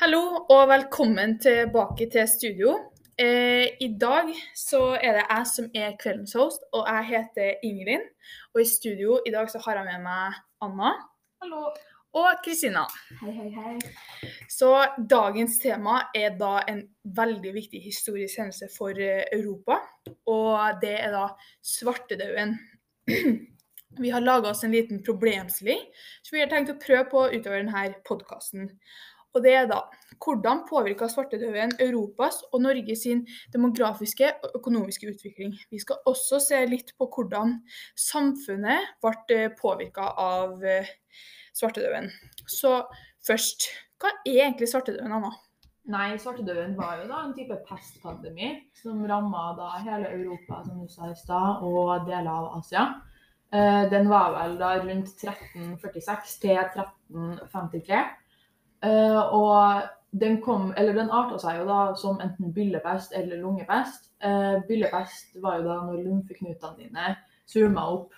Hallo og velkommen tilbake til studio. Eh, I dag så er det jeg som er kveldens host, og jeg heter Ingrid. Og i studio i dag så har jeg med meg Anna Hallo. og Kristina. Hei, hei, hei. Så dagens tema er da en veldig viktig historisk hendelse for eh, Europa, og det er da svartedauden. Vi har laga oss en liten problemstilling som vi har tenkt å prøve på utover denne podkasten. Og det er da hvordan påvirka svartedauden Europas og Norge sin demografiske og økonomiske utvikling. Vi skal også se litt på hvordan samfunnet ble påvirka av eh, svartedauden. Så først, hva er egentlig svartedauden, Anna? Nei, svartedauden var jo da en type pestpandemi som ramma hele Europa, som du og deler av Asia. Eh, den var vel da rundt 1346 til 1353. Eh, og den kom, den arta seg jo da som enten byllepest eller lungepest. Eh, byllepest var jo da når lymfeknutene dine surma opp,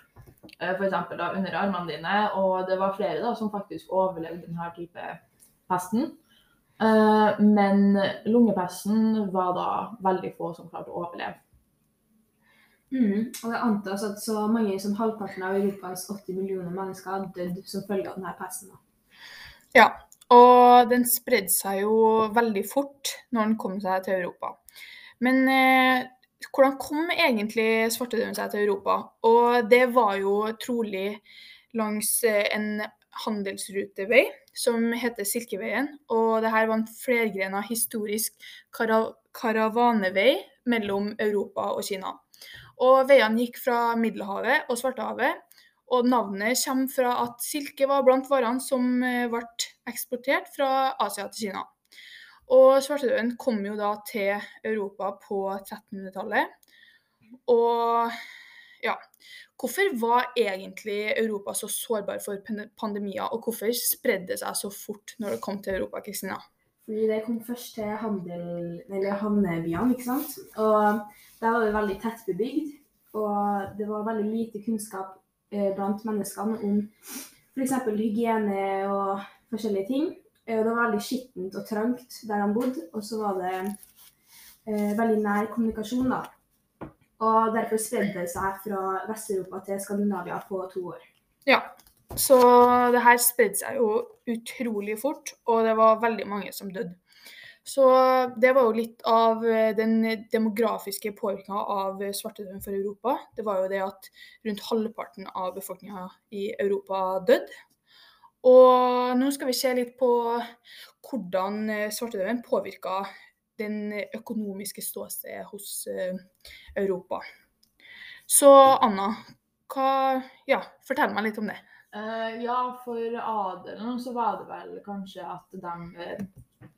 eh, f.eks. under armene dine. Og det var flere da som faktisk overlevde denne type pesten. Eh, men lungepesten var da veldig få som klarte å overleve. Mm, og det antas at så mange som halvparten av Europas 80 millioner mennesker har dødd som følge av denne pesten. Ja, og den spredde seg jo veldig fort når den kom seg til Europa. Men eh, hvordan kom egentlig svartedauden seg til Europa? Og det var jo trolig langs eh, en handelsrutevei som heter Silkeveien. Og det her var en flergrena historisk karav karavanevei mellom Europa og Kina. Og veiene gikk fra Middelhavet og Svartehavet. Og navnet kommer fra at silke var blant varene som eh, ble eksportert fra Asia til Kina. Og svartedauden kom jo da til Europa på 1300-tallet. Og ja Hvorfor var egentlig Europa så sårbar for pandemier, og hvorfor spredde det seg så fort når det kom til Europa, Kristina? Fordi det kom først til handel, eller havnebyene, ikke sant. Og der var det veldig tett bebygd. Og det var veldig lite kunnskap eh, blant menneskene om f.eks. hygiene og forskjellige ting. Eh, det var veldig skittent og trangt der han bodde. Og så var det eh, veldig nær kommunikasjon, da. Og derfor spredde det seg fra Vest-Europa til Skandinavia på to år. Ja, så det her spredde seg jo utrolig fort, og det var veldig mange som døde. Så det var jo litt av den demografiske påvirkninga av svartedauden for Europa. Det var jo det at rundt halvparten av befolkninga i Europa døde. Og nå skal vi se litt på hvordan svartedauden påvirka den økonomiske ståstedet hos eh, Europa. Så Anna, hva, ja, fortell meg litt om det. Uh, ja, for adelen så var det vel kanskje at de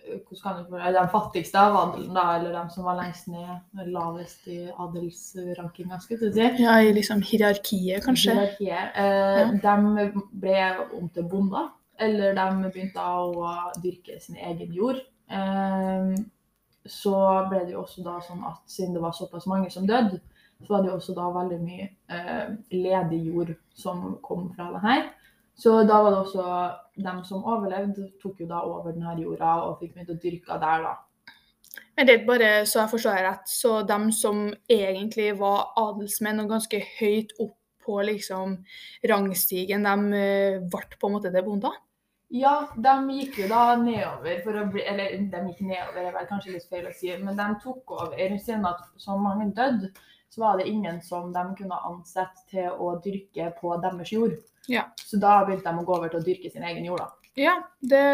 eh, hvordan kan du for, De fattigste av adelen, da, eller de som var lengst ned, lavest i adelsrankinga, skulle du si. Ja, i liksom hierarkiet, kanskje. Hierarkiet. Eh, Ja. De ble om til bonder, eller de begynte å dyrke sin egen jord. Eh, så ble det jo også da sånn at siden det var såpass mange som døde, så var det jo også da veldig mye eh, ledig jord som kom fra det her. Så da var det også dem som overlevde, tok jo da over denne jorda og fikk begynt å dyrke der, da. Men det er bare så jeg forstår det rett, så dem som egentlig var adelsmenn og ganske høyt opp på liksom rangstigen, de eh, ble på en måte til bonder? Ja, de gikk jo da nedover for å bli Eller de gikk nedover, er vel kanskje litt feil å si, men de tok over. Siden at så mange døde, så var det ingen som de kunne ansette til å dyrke på deres jord. Ja. Så da begynte de å gå over til å dyrke sin egen jord, da. Ja, det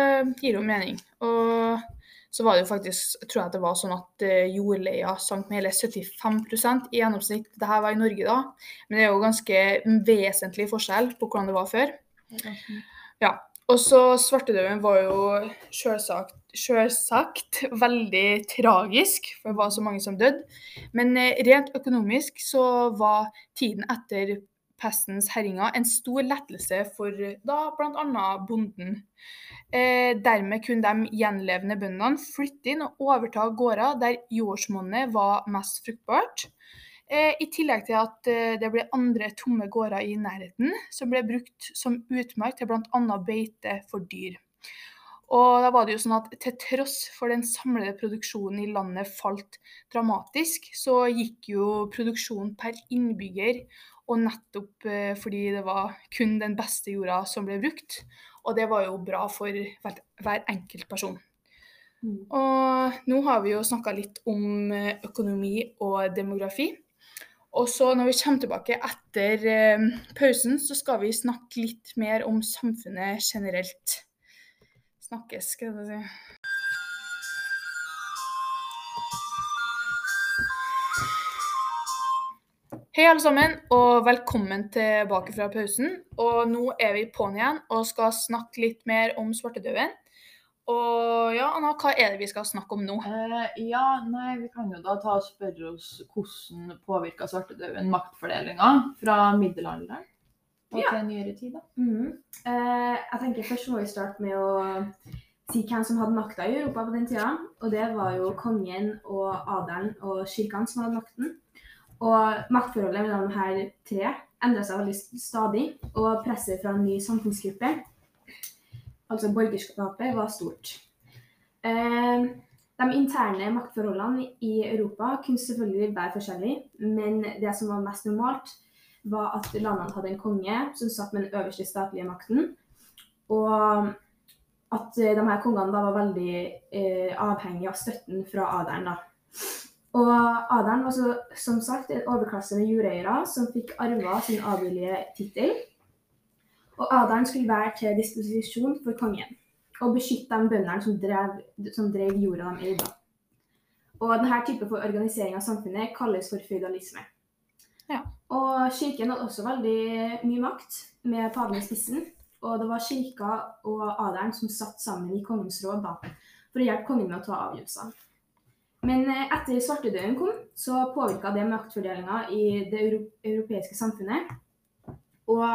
gir jo mening. Og så var det jo faktisk, tror jeg det var sånn at eh, jordleia sank med hele 75 i gjennomsnitt. Dette var i Norge da, men det er jo ganske vesentlig forskjell på hvordan det var før. Ja, og så svartedauden var jo selvsagt, selvsagt veldig tragisk, for det var så mange som døde. Men eh, rent økonomisk så var tiden etter pestens herjinger en stor lettelse for da bl.a. bonden. Eh, dermed kunne de gjenlevende bøndene flytte inn og overta gårder der jordsmonnet var mest fruktbart. Eh, I tillegg til at eh, det ble andre tomme gårder i nærheten, som ble brukt som utmark til bl.a. beite for dyr. Og da var det jo sånn at til tross for den samlede produksjonen i landet falt dramatisk, så gikk jo produksjonen per innbygger, og nettopp eh, fordi det var kun den beste jorda som ble brukt. Og det var jo bra for hver, hver enkelt person. Mm. Og nå har vi jo snakka litt om eh, økonomi og demografi. Og så når vi kommer tilbake etter eh, pausen, så skal vi snakke litt mer om samfunnet generelt. Snakkes, skal jeg si. Hei alle sammen, og velkommen tilbake fra pausen. Og nå er vi på'n igjen og skal snakke litt mer om svartedauden. Og ja, Anna, hva er det vi skal snakke om nå? Eh, ja, nei, vi kan jo da ta og spørre oss hvordan påvirka svartedauden maktfordelinga fra middelalderen og Ja. til nyere tid, da. Mhm. Uh, jeg tenker Først må vi starte med å si hvem som hadde makta i Europa på den tida. Og det var jo kongen og adelen og kirkene som hadde makten. Og maktforholdet mellom de her tre endra seg veldig stadig, og presset fra en ny samfunnsgruppe, altså borgerskapet, var stort. Eh, de interne maktforholdene i Europa kunne selvfølgelig være forskjellige, men det som var mest normalt, var at landene hadde en konge som satt med den øverste statlige makten. Og at de her kongene da var veldig eh, avhengige av støtten fra adelen. Og adelen var så, som sagt en overklasse med jordeiere som fikk arva sin adelige tittel. Og adelen skulle være til disposisjon for kongen og beskytte de bøndene som drev, som drev jorda de eide. Og denne typen for organisering av samfunnet kalles for føydalisme. Ja. Og kirken hadde også veldig mye makt, med paven i spissen. Og det var kirka og adelen som satt sammen i kongens råd da, for å hjelpe kongen med å ta avgjørelser. Men eh, etter svartedauden kom, så påvirka det maktfordelinga i det euro europeiske samfunnet. Og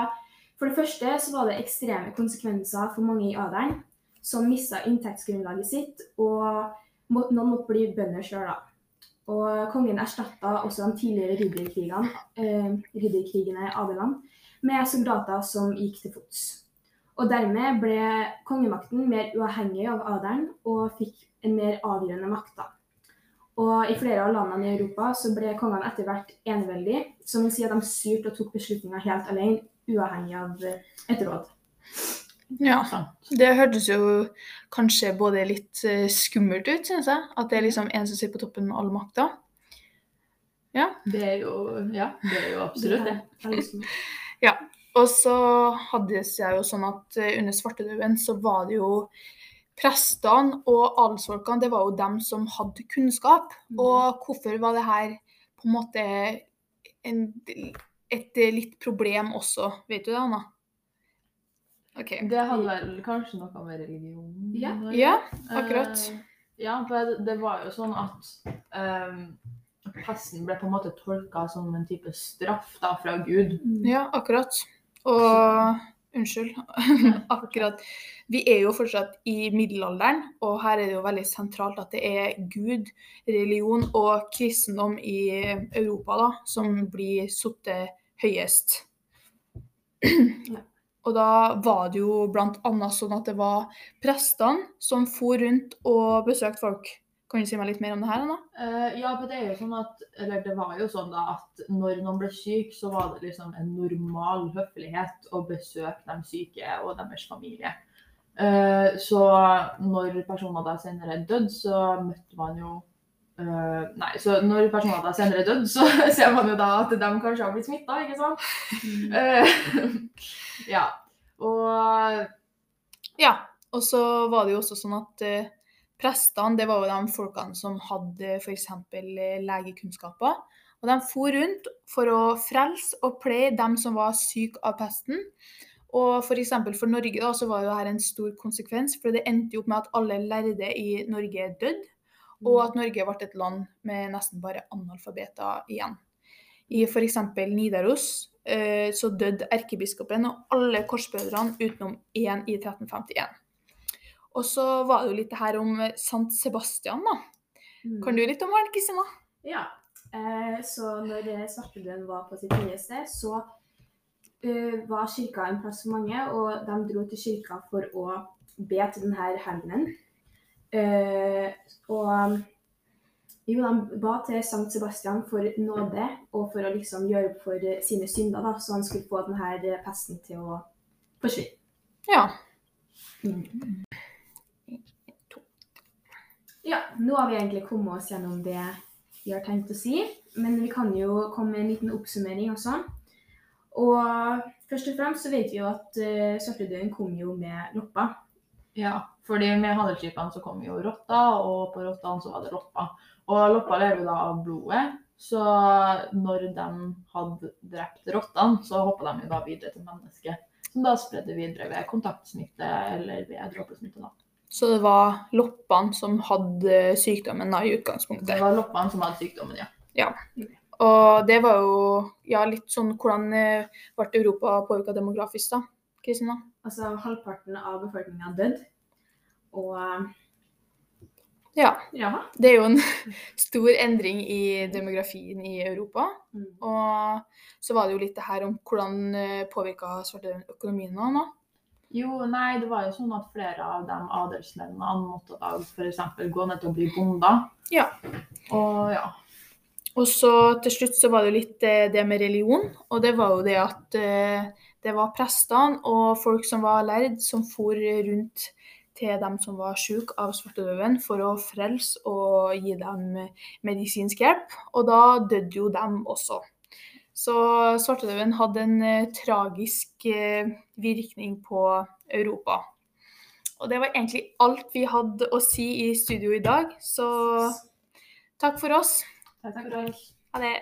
for det første så var det ekstreme konsekvenser for mange i adelen, som mista inntektsgrunnlaget sitt, og noen måtte bli bønder sjøl, da. Og kongen erstatta også de tidligere ridderkrigene, eh, i Adeland med soldater som gikk til fots. Og dermed ble kongemakten mer uavhengig av adelen og fikk en mer avgjørende makt. Og i flere av landene i Europa så ble kongene etter hvert eneveldige, som vil si at de styrte og tok beslutninger helt alene, uavhengig av eh, et råd. Ja, det hørtes jo kanskje både litt eh, skummelt ut, synes jeg. At det er liksom en som sitter på toppen med all makta. Ja. Det er jo Ja, det er jo absolutt det. ja. Og så hadde det seg jo sånn at eh, under svartedauden så var det jo prestene og adelsfolkene, det var jo dem som hadde kunnskap. Mm. Og hvorfor var det her på en måte en, et litt problem også, vet du det, Anna? OK. Det hadde vel kanskje noe med religion Ja. Ja, akkurat. Uh, ja, for det var jo sånn at um, pesten ble på en måte tolka som en type straff da, fra Gud. Mm. Ja, akkurat. Og Unnskyld. akkurat. Vi er jo fortsatt i middelalderen, og her er det jo veldig sentralt at det er Gud, religion og kristendom i Europa da, som blir satt høyest. Ja. Og da var det jo annet sånn at det var prestene som for rundt og besøkte folk. Kan du si meg litt mer om det her, Anna? Uh, ja, for det er jo sånn at Eller det var jo sånn da at når noen ble syk, så var det liksom en normal høflighet å besøke de syke og deres familie. Uh, så når personer da senere døde, så møtte man jo Uh, Nei, så når personer da senere døde, så ser man jo da at de kanskje har blitt smitta, ikke sant? Mm. Eh, ja. Og Ja, og så var det jo også sånn at uh, prestene, det var jo de folkene som hadde f.eks. legekunnskaper. Og de for rundt for å frelse og pleie dem som var syke av pesten. Og f.eks. For, for Norge da, så var jo dette en stor konsekvens, for det endte jo opp med at alle lærde i Norge døde. Og at Norge ble et land med nesten bare analfabeter igjen. I f.eks. Nidaros eh, så døde erkebiskopen og alle korsbrødrene utenom én i 1351. Og så var det jo litt det her om Sant Sebastian, da. Mm. Kan du litt om han, Kristina? Ja. Eh, så når eh, var på sitt høyeste, så uh, var kirka en plass for mange, og de dro til kirka for å be til denne helgenen. Uh, og jo, de ba til Sankt Sebastian for nåde og for å liksom gjøre opp for eh, sine synder, da, så han skulle få denne eh, pesten til å forsvinne. Ja. Ja, nå har vi egentlig kommet oss gjennom det vi har tenkt å si, men vi kan jo komme med en liten oppsummering også. Og først og fremst så vet vi jo at uh, svartedauden kom jo med loppa. Ja, fordi med handelsskipene så kom jo rotta, og på rottene så var det loppa. Og loppa lever da av blodet, så når de hadde drept rottene, så hoppa de da videre til mennesket. Som da spredde videre ved kontaktsmitte eller ved dråpesmitte. da. Så det var loppene som hadde sykdommen da, i Det var loppene som hadde sykdommen, ja. Og det var jo ja, litt sånn hvordan eh, ble Europa påvirka demografisk, da? Kristina? Altså halvparten av befolkninga døde. Og uh, Ja. ja. Det er jo en stor endring i demografien i Europa. Mm. Og så var det jo litt det her om hvordan påvirka svarte økonomien nå. nå. Jo, nei, det var jo sånn at flere av de adelsmennene måtte da f.eks. gå ned til å bli bonder. Ja. Og ja. Og så til slutt så var det jo litt eh, det med religion. Og det var jo det at eh, det var prestene og folk som var lærd, som for rundt til dem som var syke av svartedauden, for å frelse og gi dem medisinsk hjelp. Og da døde jo dem også. Så svartedauden hadde en eh, tragisk eh, virkning på Europa. Og det var egentlig alt vi hadde å si i studio i dag, så takk for oss. Takk for oss. Ha det.